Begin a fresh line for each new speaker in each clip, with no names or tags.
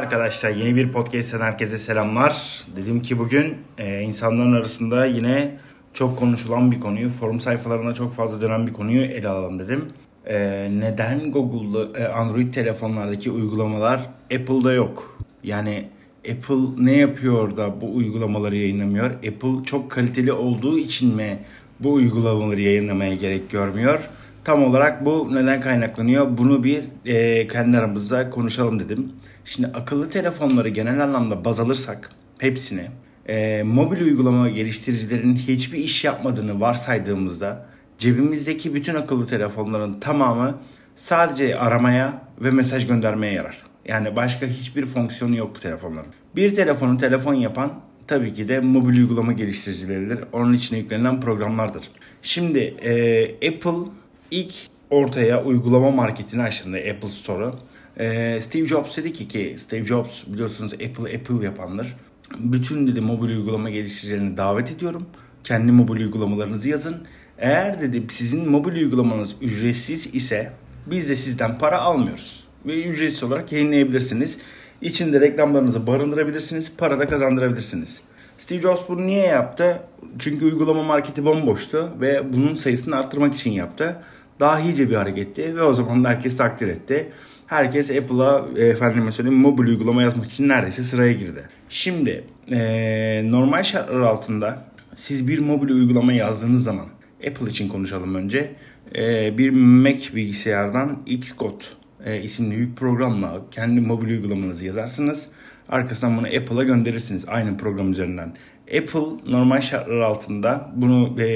arkadaşlar yeni bir podcast'ten herkese selamlar. Dedim ki bugün e, insanların arasında yine çok konuşulan bir konuyu, forum sayfalarında çok fazla dönen bir konuyu ele alalım dedim. E, neden Google'da e, Android telefonlardaki uygulamalar Apple'da yok? Yani Apple ne yapıyor da bu uygulamaları yayınlamıyor? Apple çok kaliteli olduğu için mi bu uygulamaları yayınlamaya gerek görmüyor? Tam olarak bu neden kaynaklanıyor? Bunu bir e, kendi aramızda konuşalım dedim. Şimdi akıllı telefonları genel anlamda baz alırsak hepsini e, mobil uygulama geliştiricilerin hiçbir iş yapmadığını varsaydığımızda cebimizdeki bütün akıllı telefonların tamamı sadece aramaya ve mesaj göndermeye yarar. Yani başka hiçbir fonksiyonu yok bu telefonların. Bir telefonu telefon yapan tabii ki de mobil uygulama geliştiricileridir. Onun içine yüklenilen programlardır. Şimdi e, Apple ilk ortaya uygulama marketini açtığında Apple Store'u ee, Steve Jobs dedi ki ki Steve Jobs biliyorsunuz Apple Apple yapanlar. Bütün dedi mobil uygulama geliştiricilerini davet ediyorum. Kendi mobil uygulamalarınızı yazın. Eğer dedi sizin mobil uygulamanız ücretsiz ise biz de sizden para almıyoruz. Ve ücretsiz olarak yayınlayabilirsiniz. İçinde reklamlarınızı barındırabilirsiniz. Para da kazandırabilirsiniz. Steve Jobs bunu niye yaptı? Çünkü uygulama marketi bomboştu ve bunun sayısını arttırmak için yaptı. Dahice bir hareketti ve o zaman da herkes takdir etti herkes Apple'a efendime söyleyeyim mobil uygulama yazmak için neredeyse sıraya girdi. Şimdi e, normal şartlar altında siz bir mobil uygulama yazdığınız zaman Apple için konuşalım önce. E, bir Mac bilgisayardan Xcode e, isimli bir programla kendi mobil uygulamanızı yazarsınız. Arkasından bunu Apple'a gönderirsiniz aynı program üzerinden. Apple normal şartlar altında bunu e,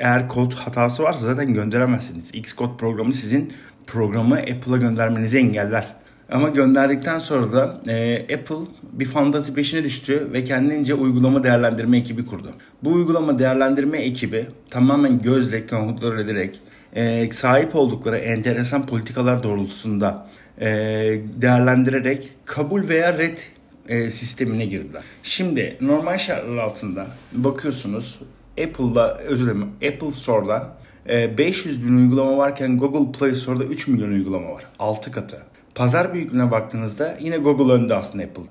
eğer kod hatası varsa zaten gönderemezsiniz. Xcode programı sizin programı Apple'a göndermenizi engeller. Ama gönderdikten sonra da e, Apple bir fantazi peşine düştü ve kendince uygulama değerlendirme ekibi kurdu. Bu uygulama değerlendirme ekibi tamamen gözle kontrol ederek e, sahip oldukları enteresan politikalar doğrultusunda e, değerlendirerek kabul veya red e, sistemine girdiler. Şimdi normal şartlar altında bakıyorsunuz Apple'da özür dilerim Apple Store'da 500 e, bin uygulama varken Google Play Store'da 3 milyon uygulama var. 6 katı. Pazar büyüklüğüne baktığınızda yine Google önde aslında Apple.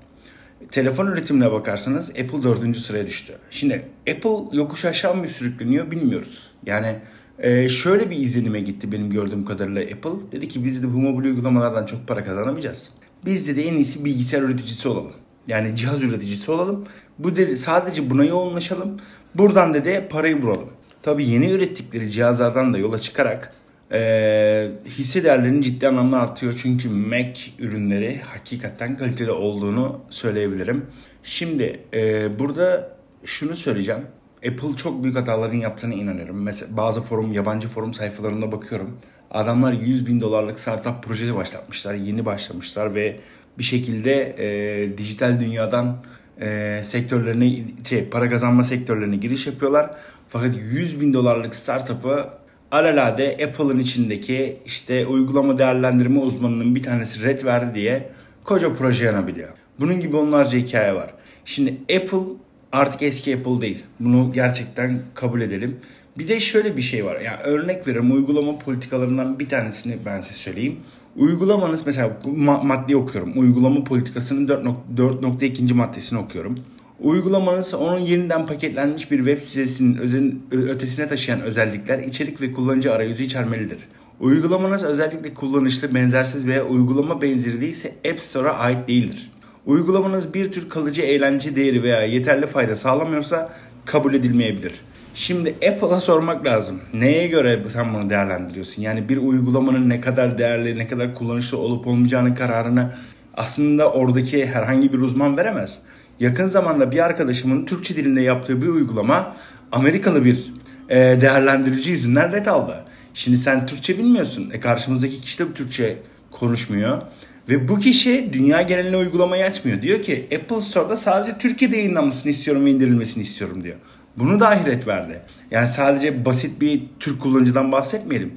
Telefon üretimine bakarsanız Apple 4. sıraya düştü. Şimdi Apple yokuş aşağı mı sürükleniyor bilmiyoruz. Yani e, şöyle bir izlenime gitti benim gördüğüm kadarıyla Apple. Dedi ki biz de bu mobil uygulamalardan çok para kazanamayacağız. Biz de en iyisi bilgisayar üreticisi olalım. Yani cihaz üreticisi olalım. Bu dedi sadece buna yoğunlaşalım. Buradan dedi parayı vuralım. Tabii yeni ürettikleri cihazlardan da yola çıkarak e, hisse değerlerinin ciddi anlamda artıyor. Çünkü Mac ürünleri hakikaten kaliteli olduğunu söyleyebilirim. Şimdi e, burada şunu söyleyeceğim. Apple çok büyük hataların yaptığına inanıyorum. Mesela bazı forum, yabancı forum sayfalarında bakıyorum. Adamlar 100 bin dolarlık startup projesi başlatmışlar. Yeni başlamışlar ve bir şekilde e, dijital dünyadan e, sektörlerine şey, para kazanma sektörlerine giriş yapıyorlar. Fakat 100 bin dolarlık startup'ı alalade Apple'ın içindeki işte uygulama değerlendirme uzmanının bir tanesi red verdi diye koca proje yanabiliyor. Bunun gibi onlarca hikaye var. Şimdi Apple artık eski Apple değil. Bunu gerçekten kabul edelim. Bir de şöyle bir şey var. Ya yani örnek veriyorum uygulama politikalarından bir tanesini ben size söyleyeyim. Uygulamanız mesela madde okuyorum. Uygulama politikasının 4.2. maddesini okuyorum. Uygulamanız onun yeniden paketlenmiş bir web sitesinin özen, ötesine taşıyan özellikler, içerik ve kullanıcı arayüzü içermelidir. Uygulamanız özellikle kullanışlı, benzersiz veya uygulama benzeri değilse App Store'a ait değildir. Uygulamanız bir tür kalıcı eğlence değeri veya yeterli fayda sağlamıyorsa kabul edilmeyebilir. Şimdi Apple'a sormak lazım. Neye göre sen bunu değerlendiriyorsun? Yani bir uygulamanın ne kadar değerli, ne kadar kullanışlı olup olmayacağının kararını aslında oradaki herhangi bir uzman veremez. Yakın zamanda bir arkadaşımın Türkçe dilinde yaptığı bir uygulama Amerikalı bir e, değerlendirici yüzünden red aldı. Şimdi sen Türkçe bilmiyorsun. E karşımızdaki kişi de Türkçe konuşmuyor. Ve bu kişi dünya geneline uygulamayı açmıyor. Diyor ki Apple Store'da sadece Türkiye'de yayınlanmasını istiyorum ve indirilmesini istiyorum diyor. Bunu da ahiret verdi. Yani sadece basit bir Türk kullanıcıdan bahsetmeyelim.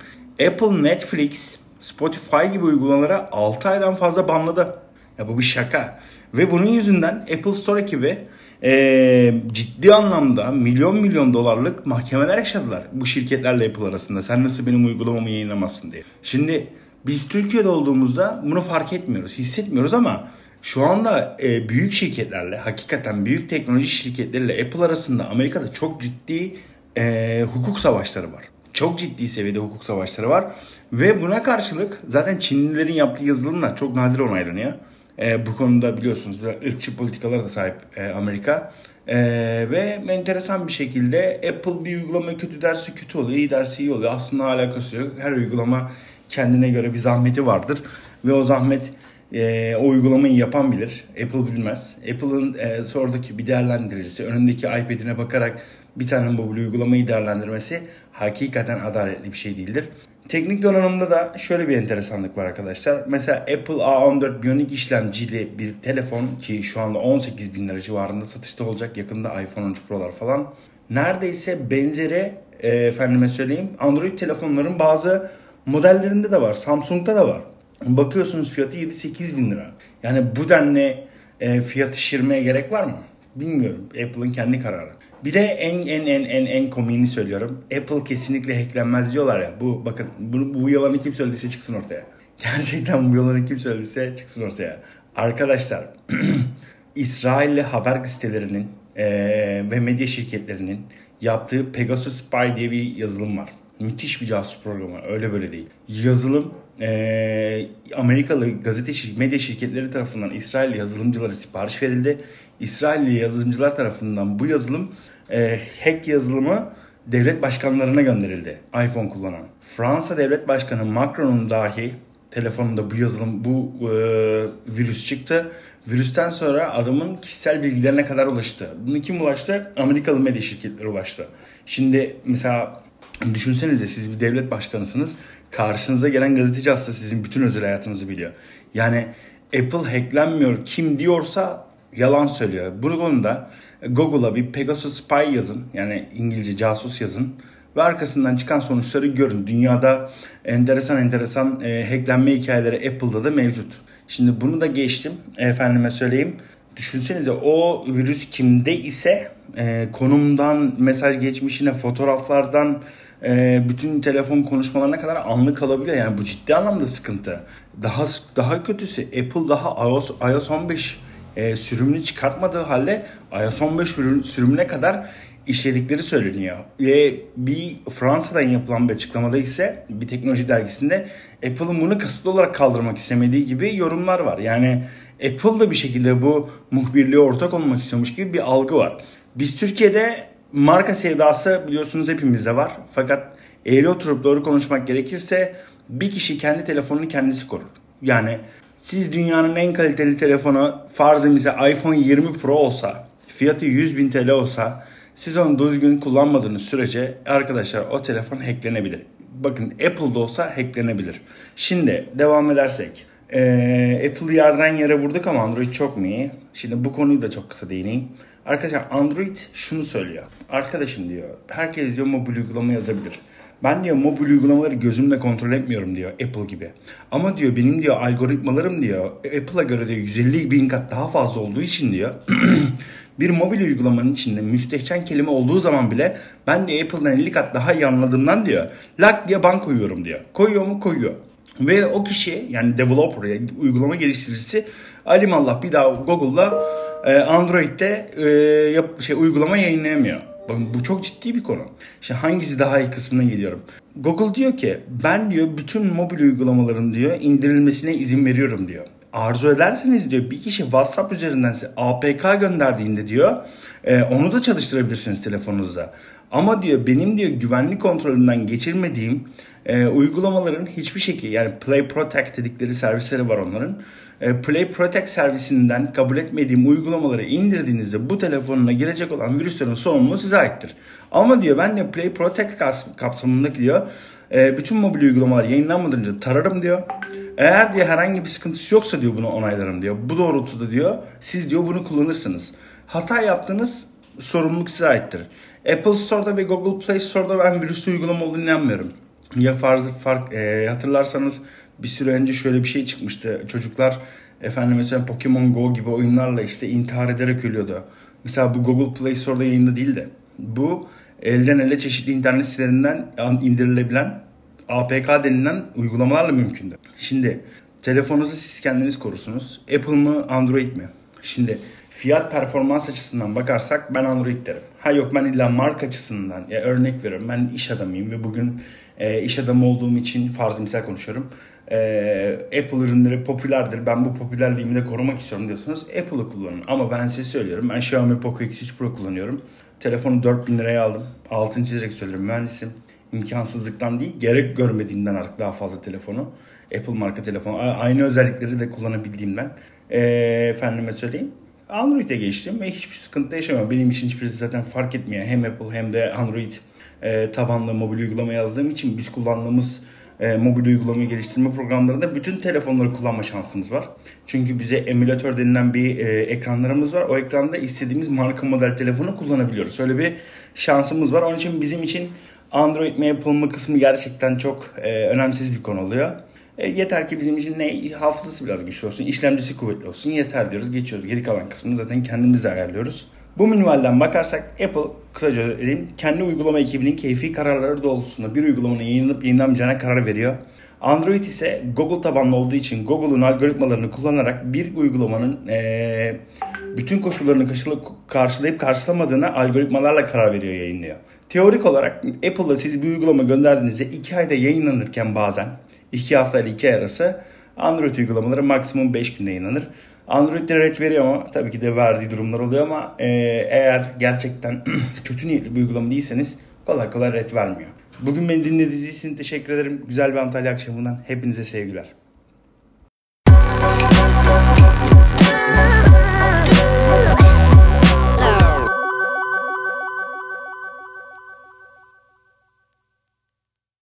Apple, Netflix, Spotify gibi uygulamalara 6 aydan fazla banladı. Ya bu bir şaka. Ve bunun yüzünden Apple Store ekibi e, ciddi anlamda milyon milyon dolarlık mahkemeler yaşadılar bu şirketlerle Apple arasında. Sen nasıl benim uygulamamı yayınlamazsın diye. Şimdi biz Türkiye'de olduğumuzda bunu fark etmiyoruz, hissetmiyoruz ama Şu anda e, büyük şirketlerle, hakikaten büyük teknoloji şirketleriyle Apple arasında Amerika'da çok ciddi e, hukuk savaşları var. Çok ciddi seviyede hukuk savaşları var. Ve buna karşılık zaten Çinlilerin yaptığı yazılımlar çok nadir onaylanıyor. E, bu konuda biliyorsunuz biraz ırkçı politikalara da sahip e, Amerika. E, ve enteresan bir şekilde Apple bir uygulama kötü dersi kötü oluyor, iyi dersi iyi oluyor. Aslında alakası yok. Her uygulama kendine göre bir zahmeti vardır. Ve o zahmet e, o uygulamayı yapan bilir. Apple bilmez. Apple'ın e, sonraki bir değerlendiricisi önündeki iPad'ine bakarak bir tane mobil uygulamayı değerlendirmesi hakikaten adaletli bir şey değildir. Teknik donanımda da şöyle bir enteresanlık var arkadaşlar. Mesela Apple A14 Bionic işlemcili bir telefon ki şu anda 18 bin lira civarında satışta olacak. Yakında iPhone 13 Pro'lar falan. Neredeyse benzeri e, efendime söyleyeyim Android telefonların bazı modellerinde de var. Samsung'da da var. Bakıyorsunuz fiyatı 7-8 bin lira. Yani bu denli e, fiyat şişirmeye gerek var mı? Bilmiyorum. Apple'ın kendi kararı. Bir de en en en en en komiğini söylüyorum. Apple kesinlikle hacklenmez diyorlar ya. Bu bakın bu, bu yalanı kim söylediyse çıksın ortaya. Gerçekten bu yalanı kim söylediyse çıksın ortaya. Arkadaşlar İsrailli haber sitelerinin e, ve medya şirketlerinin yaptığı Pegasus Spy diye bir yazılım var. Müthiş bir casus programı. Öyle böyle değil. Yazılım e, Amerikalı gazete şir- medya şirketleri tarafından İsrailli yazılımcılara sipariş verildi. İsrailli yazılımcılar tarafından bu yazılım e, hack yazılımı devlet başkanlarına gönderildi. iPhone kullanan. Fransa devlet başkanı Macron'un dahi telefonunda bu yazılım bu e, virüs çıktı. Virüsten sonra adamın kişisel bilgilerine kadar ulaştı. Bunu kim ulaştı? Amerikalı medya şirketleri ulaştı. Şimdi mesela düşünsenize siz bir devlet başkanısınız. Karşınıza gelen gazeteci aslında sizin bütün özel hayatınızı biliyor. Yani Apple hacklenmiyor kim diyorsa yalan söylüyor. Bu konuda Google'a bir Pegasus Spy yazın. Yani İngilizce casus yazın. Ve arkasından çıkan sonuçları görün. Dünyada enteresan enteresan e, hacklenme hikayeleri Apple'da da mevcut. Şimdi bunu da geçtim. Efendime söyleyeyim. Düşünsenize o virüs kimde ise e, konumdan, mesaj geçmişine, fotoğraflardan, e, bütün telefon konuşmalarına kadar anlık kalabiliyor. Yani bu ciddi anlamda sıkıntı. Daha daha kötüsü Apple daha iOS, iOS 15 e, sürümünü çıkartmadığı halde iOS 15 sürümüne kadar işledikleri söyleniyor. Ve bir Fransa'dan yapılan bir açıklamada ise bir teknoloji dergisinde Apple'ın bunu kasıtlı olarak kaldırmak istemediği gibi yorumlar var. Yani Apple da bir şekilde bu muhbirliğe ortak olmak istiyormuş gibi bir algı var. Biz Türkiye'de marka sevdası biliyorsunuz hepimizde var. Fakat eğri oturup doğru konuşmak gerekirse bir kişi kendi telefonunu kendisi korur. Yani siz dünyanın en kaliteli telefonu farzımıza iPhone 20 Pro olsa, fiyatı 100 bin TL olsa siz onu düzgün kullanmadığınız sürece arkadaşlar o telefon hacklenebilir. Bakın Apple'da olsa hacklenebilir. Şimdi devam edersek. Ee, Apple'ı yerden yere vurduk ama Android çok mu iyi? Şimdi bu konuyu da çok kısa değineyim. Arkadaşlar Android şunu söylüyor. Arkadaşım diyor herkes diyor mobil uygulama yazabilir. Ben diyor mobil uygulamaları gözümle kontrol etmiyorum diyor Apple gibi. Ama diyor benim diyor algoritmalarım diyor Apple'a göre diyor 150 bin kat daha fazla olduğu için diyor bir mobil uygulamanın içinde müstehcen kelime olduğu zaman bile ben de Apple'dan 50 kat daha iyi anladığımdan diyor lak diye ban koyuyorum diyor. Koyuyor mu? Koyuyor. Ve o kişi yani developer uygulama geliştiricisi alimallah bir daha Google'da e, Android'de e, yap, şey uygulama yayınlayamıyor. Bakın bu çok ciddi bir konu. İşte hangisi daha iyi kısmına geliyorum. Google diyor ki ben diyor bütün mobil uygulamaların diyor indirilmesine izin veriyorum diyor. Arzu ederseniz diyor bir kişi WhatsApp üzerinden size APK gönderdiğinde diyor e, onu da çalıştırabilirsiniz telefonunuzda. Ama diyor benim diyor güvenlik kontrolünden geçirmediğim e, uygulamaların hiçbir şekilde yani Play Protect dedikleri servisleri var onların. E, Play Protect servisinden kabul etmediğim uygulamaları indirdiğinizde bu telefonuna girecek olan virüslerin sorumluluğu size aittir. Ama diyor ben de Play Protect kapsamındaki diyor e, bütün mobil uygulamalar yayınlanmadan önce tararım diyor. Eğer diye herhangi bir sıkıntısı yoksa diyor bunu onaylarım diyor. Bu doğrultuda diyor siz diyor bunu kullanırsınız. Hata yaptığınız sorumluluk size aittir. Apple Store'da ve Google Play Store'da ben virüslü uygulama olduğunu inanmıyorum. Ya farzı fark e, hatırlarsanız bir süre önce şöyle bir şey çıkmıştı. Çocuklar efendim mesela Pokemon Go gibi oyunlarla işte intihar ederek ölüyordu. Mesela bu Google Play Store'da yayında değil de bu elden ele çeşitli internet sitelerinden indirilebilen APK denilen uygulamalarla mümkündü. Şimdi Telefonunuzu siz kendiniz korusunuz. Apple mı Android mi? Şimdi fiyat performans açısından bakarsak ben Android derim. Ha yok ben illa marka açısından ya örnek veriyorum ben iş adamıyım ve bugün e, iş adamı olduğum için farz misal konuşuyorum. E, Apple ürünleri popülerdir. Ben bu popülerliğimi de korumak istiyorum diyorsanız Apple'ı kullanın. Ama ben size söylüyorum. Ben Xiaomi Poco X3 Pro kullanıyorum. Telefonu 4000 liraya aldım. Altın çizerek söylüyorum mühendisim. İmkansızlıktan değil gerek görmediğimden artık daha fazla telefonu. Apple marka telefonu. Aynı özellikleri de kullanabildiğimden. E, efendime söyleyeyim. Android'e geçtim ve hiçbir sıkıntı yaşamıyorum. Benim için hiçbirisi zaten fark etmiyor. Hem Apple hem de Android e, tabanlı mobil uygulama yazdığım için biz kullandığımız e, mobil uygulamayı geliştirme programlarında bütün telefonları kullanma şansımız var. Çünkü bize emülatör denilen bir e, ekranlarımız var. O ekranda istediğimiz marka model telefonu kullanabiliyoruz. Öyle bir şansımız var. Onun için bizim için Android mi Apple mı kısmı gerçekten çok e, önemsiz bir konu oluyor. E, yeter ki bizim için ne hafızası biraz güçlü olsun, işlemcisi kuvvetli olsun yeter diyoruz. Geçiyoruz. Geri kalan kısmını zaten kendimiz ayarlıyoruz. Bu minvalden bakarsak Apple kısaca söyleyeyim kendi uygulama ekibinin keyfi kararları doğrultusunda bir uygulamanın yayınlanıp yayınlanmayacağına karar veriyor. Android ise Google tabanlı olduğu için Google'un algoritmalarını kullanarak bir uygulamanın ee, bütün koşullarını karşılayıp karşılamadığına algoritmalarla karar veriyor, yayınlıyor. Teorik olarak Apple'da siz bir uygulama gönderdiğinizde 2 ayda yayınlanırken bazen 2 hafta ile 2 ay arası Android uygulamaları maksimum 5 günde yayınlanır. Android'de red veriyor ama tabii ki de verdiği durumlar oluyor ama e, eğer gerçekten kötü niyetli bir uygulama değilseniz kolay kolay red vermiyor. Bugün beni dinlediğiniz için teşekkür ederim. Güzel bir Antalya akşamından hepinize sevgiler.